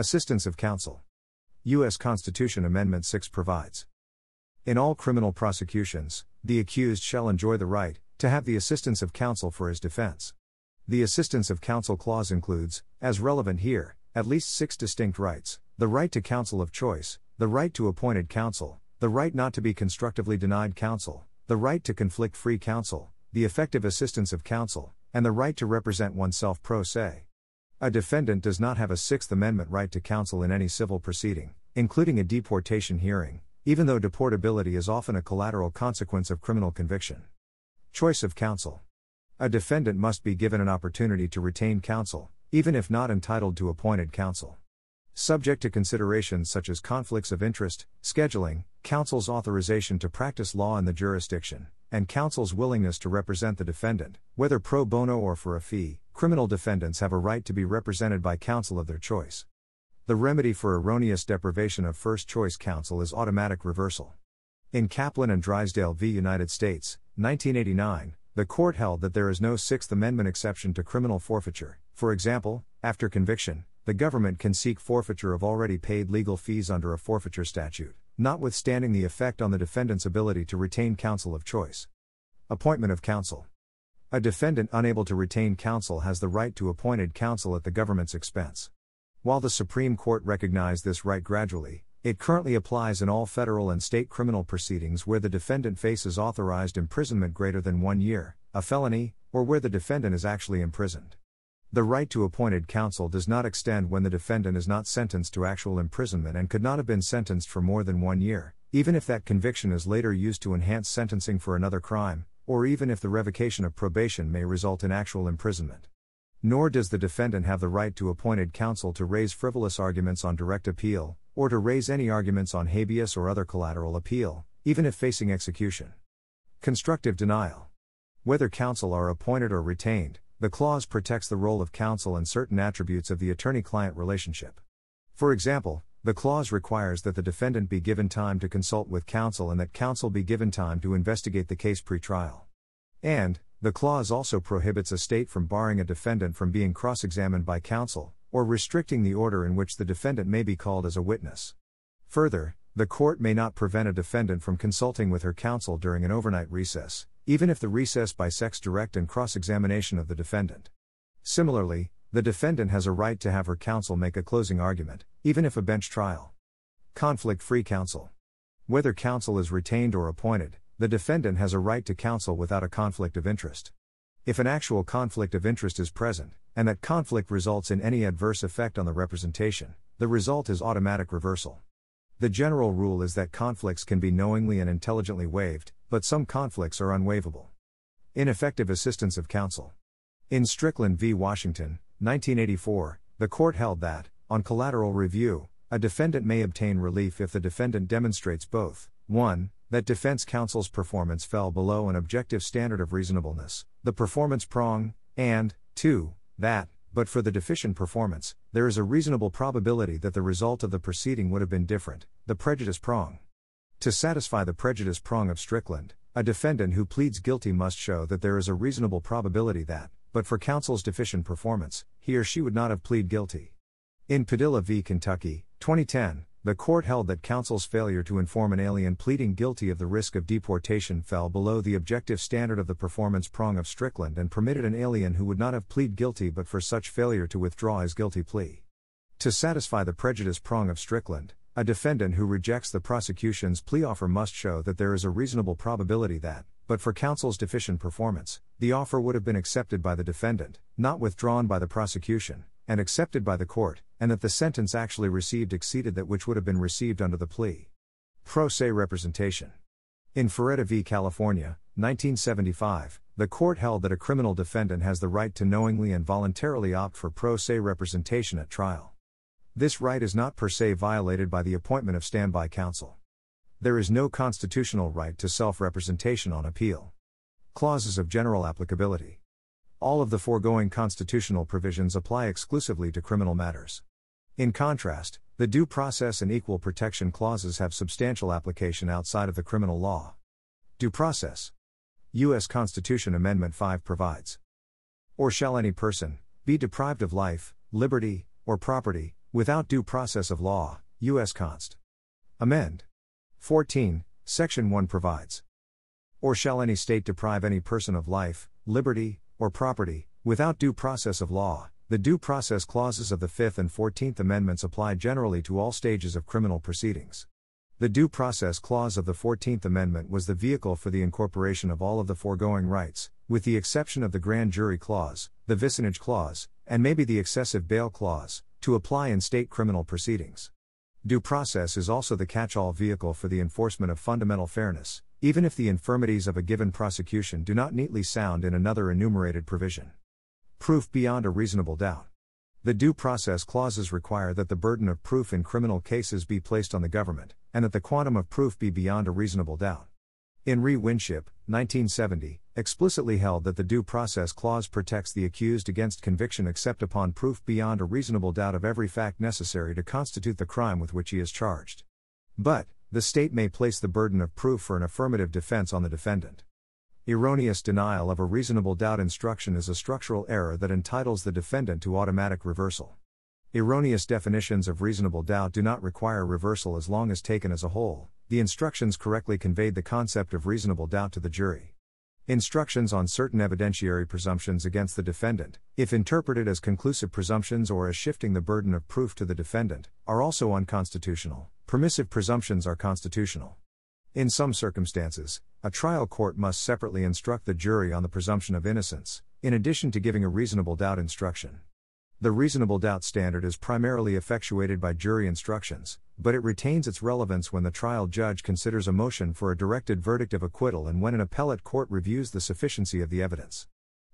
Assistance of counsel. U.S. Constitution Amendment 6 provides In all criminal prosecutions, the accused shall enjoy the right to have the assistance of counsel for his defense. The assistance of counsel clause includes, as relevant here, at least six distinct rights the right to counsel of choice, the right to appointed counsel, the right not to be constructively denied counsel, the right to conflict free counsel, the effective assistance of counsel, and the right to represent oneself pro se. A defendant does not have a Sixth Amendment right to counsel in any civil proceeding, including a deportation hearing, even though deportability is often a collateral consequence of criminal conviction. Choice of counsel. A defendant must be given an opportunity to retain counsel, even if not entitled to appointed counsel. Subject to considerations such as conflicts of interest, scheduling, counsel's authorization to practice law in the jurisdiction, and counsel's willingness to represent the defendant, whether pro bono or for a fee, criminal defendants have a right to be represented by counsel of their choice. The remedy for erroneous deprivation of first choice counsel is automatic reversal. In Caplin and Drysdale v. United States, 1989, the court held that there is no Sixth Amendment exception to criminal forfeiture. For example, after conviction, the government can seek forfeiture of already paid legal fees under a forfeiture statute, notwithstanding the effect on the defendant's ability to retain counsel of choice. Appointment of counsel. A defendant unable to retain counsel has the right to appointed counsel at the government's expense. While the Supreme Court recognized this right gradually, it currently applies in all federal and state criminal proceedings where the defendant faces authorized imprisonment greater than one year, a felony, or where the defendant is actually imprisoned. The right to appointed counsel does not extend when the defendant is not sentenced to actual imprisonment and could not have been sentenced for more than one year, even if that conviction is later used to enhance sentencing for another crime, or even if the revocation of probation may result in actual imprisonment. Nor does the defendant have the right to appointed counsel to raise frivolous arguments on direct appeal, or to raise any arguments on habeas or other collateral appeal, even if facing execution. Constructive denial. Whether counsel are appointed or retained, the clause protects the role of counsel and certain attributes of the attorney client relationship. For example, the clause requires that the defendant be given time to consult with counsel and that counsel be given time to investigate the case pre trial. And, the clause also prohibits a state from barring a defendant from being cross examined by counsel, or restricting the order in which the defendant may be called as a witness. Further, the court may not prevent a defendant from consulting with her counsel during an overnight recess, even if the recess bisects direct and cross examination of the defendant. Similarly, the defendant has a right to have her counsel make a closing argument, even if a bench trial. Conflict free counsel. Whether counsel is retained or appointed, the defendant has a right to counsel without a conflict of interest. If an actual conflict of interest is present, and that conflict results in any adverse effect on the representation, the result is automatic reversal. The general rule is that conflicts can be knowingly and intelligently waived, but some conflicts are unwaivable. Ineffective assistance of counsel. In Strickland v. Washington, 1984, the court held that, on collateral review, a defendant may obtain relief if the defendant demonstrates both 1. That defense counsel's performance fell below an objective standard of reasonableness, the performance prong, and, 2 that, but for the deficient performance, there is a reasonable probability that the result of the proceeding would have been different, the prejudice prong. To satisfy the prejudice prong of Strickland, a defendant who pleads guilty must show that there is a reasonable probability that, but for counsel's deficient performance, he or she would not have plead guilty. In Padilla v. Kentucky, 2010, the court held that counsel's failure to inform an alien pleading guilty of the risk of deportation fell below the objective standard of the performance prong of Strickland and permitted an alien who would not have plead guilty but for such failure to withdraw his guilty plea. To satisfy the prejudice prong of Strickland, a defendant who rejects the prosecution's plea offer must show that there is a reasonable probability that, but for counsel's deficient performance, the offer would have been accepted by the defendant, not withdrawn by the prosecution, and accepted by the court, and that the sentence actually received exceeded that which would have been received under the plea. Pro se representation. In Faretta v. California, 1975, the court held that a criminal defendant has the right to knowingly and voluntarily opt for pro se representation at trial. This right is not per se violated by the appointment of standby counsel. There is no constitutional right to self representation on appeal. Clauses of general applicability. All of the foregoing constitutional provisions apply exclusively to criminal matters. In contrast, the Due Process and Equal Protection Clauses have substantial application outside of the criminal law. Due Process U.S. Constitution Amendment 5 provides Or shall any person be deprived of life, liberty, or property, without due process of law, U.S. Const. Amend. 14, Section 1 provides. Or shall any state deprive any person of life, liberty, or property, without due process of law? The due process clauses of the Fifth and Fourteenth Amendments apply generally to all stages of criminal proceedings. The Due Process Clause of the Fourteenth Amendment was the vehicle for the incorporation of all of the foregoing rights, with the exception of the Grand Jury Clause, the Vicinage Clause, and maybe the Excessive Bail Clause, to apply in state criminal proceedings. Due process is also the catch all vehicle for the enforcement of fundamental fairness, even if the infirmities of a given prosecution do not neatly sound in another enumerated provision. Proof beyond a reasonable doubt. The due process clauses require that the burden of proof in criminal cases be placed on the government, and that the quantum of proof be beyond a reasonable doubt. In Re Winship, 1970, explicitly held that the due process clause protects the accused against conviction except upon proof beyond a reasonable doubt of every fact necessary to constitute the crime with which he is charged. But, the state may place the burden of proof for an affirmative defense on the defendant. Erroneous denial of a reasonable doubt instruction is a structural error that entitles the defendant to automatic reversal. Erroneous definitions of reasonable doubt do not require reversal as long as taken as a whole. The instructions correctly conveyed the concept of reasonable doubt to the jury. Instructions on certain evidentiary presumptions against the defendant, if interpreted as conclusive presumptions or as shifting the burden of proof to the defendant, are also unconstitutional. Permissive presumptions are constitutional. In some circumstances, a trial court must separately instruct the jury on the presumption of innocence, in addition to giving a reasonable doubt instruction. The reasonable doubt standard is primarily effectuated by jury instructions, but it retains its relevance when the trial judge considers a motion for a directed verdict of acquittal and when an appellate court reviews the sufficiency of the evidence.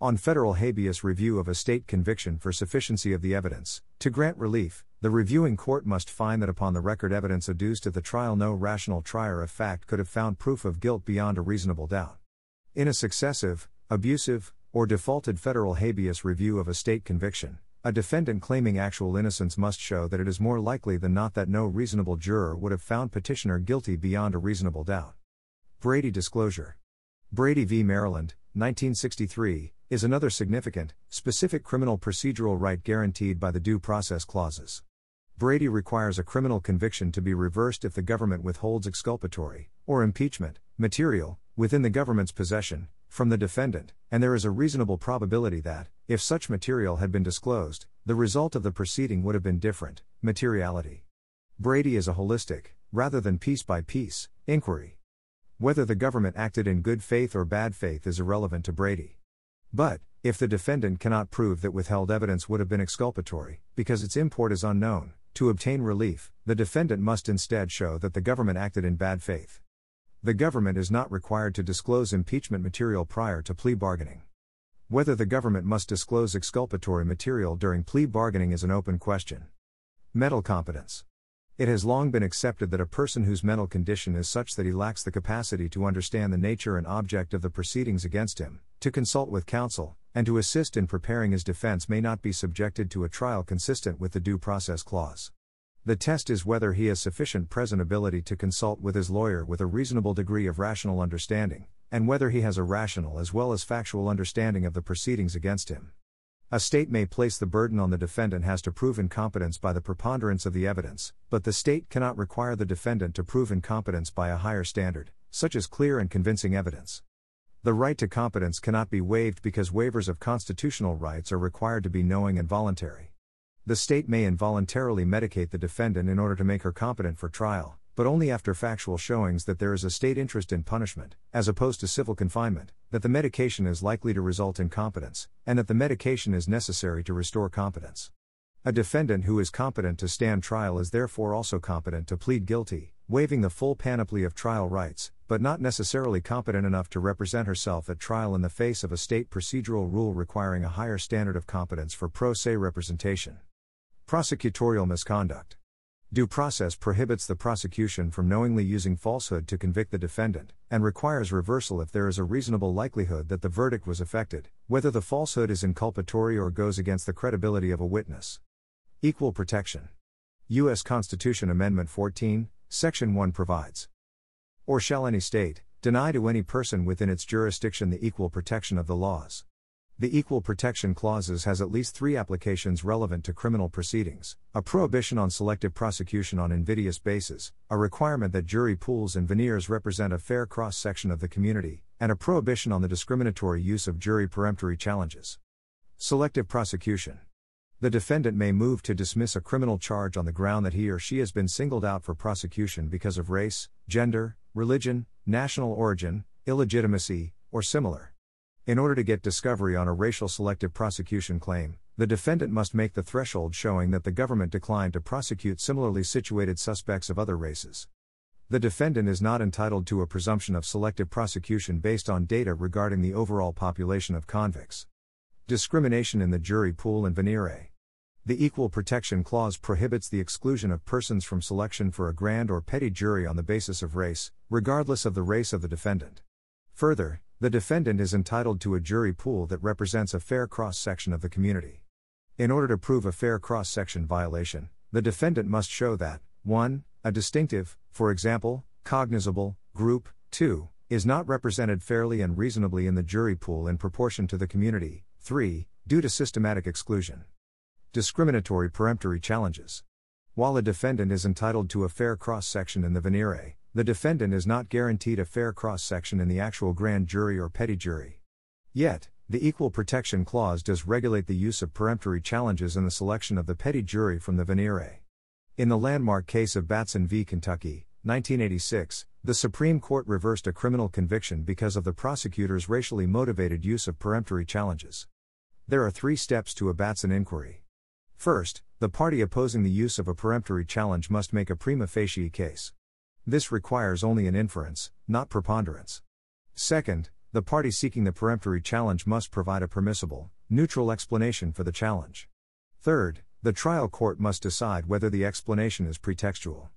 On federal habeas review of a state conviction for sufficiency of the evidence, to grant relief, the reviewing court must find that upon the record evidence adduced at the trial, no rational trier of fact could have found proof of guilt beyond a reasonable doubt. In a successive, abusive, or defaulted federal habeas review of a state conviction, a defendant claiming actual innocence must show that it is more likely than not that no reasonable juror would have found petitioner guilty beyond a reasonable doubt. Brady Disclosure Brady v. Maryland, 1963, is another significant, specific criminal procedural right guaranteed by the due process clauses. Brady requires a criminal conviction to be reversed if the government withholds exculpatory, or impeachment, material, within the government's possession, from the defendant, and there is a reasonable probability that, if such material had been disclosed, the result of the proceeding would have been different. Materiality. Brady is a holistic, rather than piece by piece, inquiry. Whether the government acted in good faith or bad faith is irrelevant to Brady. But, if the defendant cannot prove that withheld evidence would have been exculpatory, because its import is unknown, to obtain relief, the defendant must instead show that the government acted in bad faith. The government is not required to disclose impeachment material prior to plea bargaining. Whether the government must disclose exculpatory material during plea bargaining is an open question. Mental competence. It has long been accepted that a person whose mental condition is such that he lacks the capacity to understand the nature and object of the proceedings against him, to consult with counsel, and to assist in preparing his defense may not be subjected to a trial consistent with the Due Process Clause. The test is whether he has sufficient present ability to consult with his lawyer with a reasonable degree of rational understanding, and whether he has a rational as well as factual understanding of the proceedings against him. A state may place the burden on the defendant has to prove incompetence by the preponderance of the evidence, but the state cannot require the defendant to prove incompetence by a higher standard, such as clear and convincing evidence. The right to competence cannot be waived because waivers of constitutional rights are required to be knowing and voluntary. The state may involuntarily medicate the defendant in order to make her competent for trial, but only after factual showings that there is a state interest in punishment, as opposed to civil confinement, that the medication is likely to result in competence, and that the medication is necessary to restore competence. A defendant who is competent to stand trial is therefore also competent to plead guilty, waiving the full panoply of trial rights, but not necessarily competent enough to represent herself at trial in the face of a state procedural rule requiring a higher standard of competence for pro se representation. Prosecutorial misconduct. Due process prohibits the prosecution from knowingly using falsehood to convict the defendant, and requires reversal if there is a reasonable likelihood that the verdict was affected, whether the falsehood is inculpatory or goes against the credibility of a witness. Equal protection. U.S. Constitution Amendment 14, Section 1 provides. Or shall any state deny to any person within its jurisdiction the equal protection of the laws? The Equal Protection Clauses has at least three applications relevant to criminal proceedings a prohibition on selective prosecution on invidious basis, a requirement that jury pools and venires represent a fair cross section of the community, and a prohibition on the discriminatory use of jury peremptory challenges. Selective prosecution. The defendant may move to dismiss a criminal charge on the ground that he or she has been singled out for prosecution because of race, gender, religion, national origin, illegitimacy, or similar. In order to get discovery on a racial selective prosecution claim, the defendant must make the threshold showing that the government declined to prosecute similarly situated suspects of other races. The defendant is not entitled to a presumption of selective prosecution based on data regarding the overall population of convicts. Discrimination in the jury pool and venire. The Equal Protection Clause prohibits the exclusion of persons from selection for a grand or petit jury on the basis of race, regardless of the race of the defendant. Further, the defendant is entitled to a jury pool that represents a fair cross section of the community. In order to prove a fair cross section violation, the defendant must show that 1. A distinctive, for example, cognizable, group, 2. is not represented fairly and reasonably in the jury pool in proportion to the community, 3. due to systematic exclusion. Discriminatory peremptory challenges. While a defendant is entitled to a fair cross section in the venire, the defendant is not guaranteed a fair cross section in the actual grand jury or petit jury. Yet, the Equal Protection Clause does regulate the use of peremptory challenges in the selection of the petit jury from the venire. In the landmark case of Batson v. Kentucky, 1986, the Supreme Court reversed a criminal conviction because of the prosecutor's racially motivated use of peremptory challenges. There are three steps to a Batson inquiry. First, the party opposing the use of a peremptory challenge must make a prima facie case. This requires only an inference, not preponderance. Second, the party seeking the peremptory challenge must provide a permissible, neutral explanation for the challenge. Third, the trial court must decide whether the explanation is pretextual.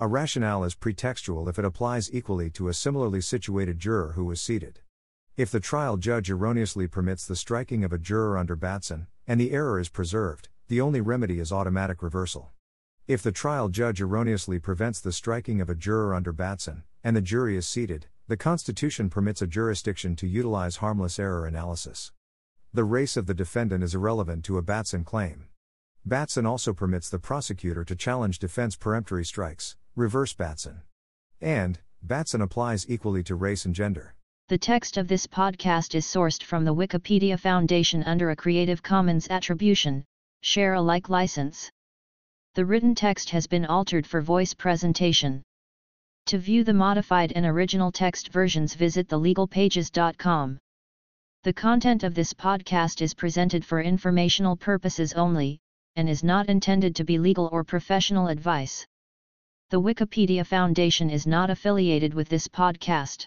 A rationale is pretextual if it applies equally to a similarly situated juror who was seated. If the trial judge erroneously permits the striking of a juror under Batson, and the error is preserved, the only remedy is automatic reversal. If the trial judge erroneously prevents the striking of a juror under Batson, and the jury is seated, the Constitution permits a jurisdiction to utilize harmless error analysis. The race of the defendant is irrelevant to a Batson claim. Batson also permits the prosecutor to challenge defense peremptory strikes, reverse Batson. And, Batson applies equally to race and gender. The text of this podcast is sourced from the Wikipedia Foundation under a Creative Commons Attribution, Share Alike license. The written text has been altered for voice presentation. To view the modified and original text versions visit thelegalpages.com. The content of this podcast is presented for informational purposes only, and is not intended to be legal or professional advice. The Wikipedia Foundation is not affiliated with this podcast.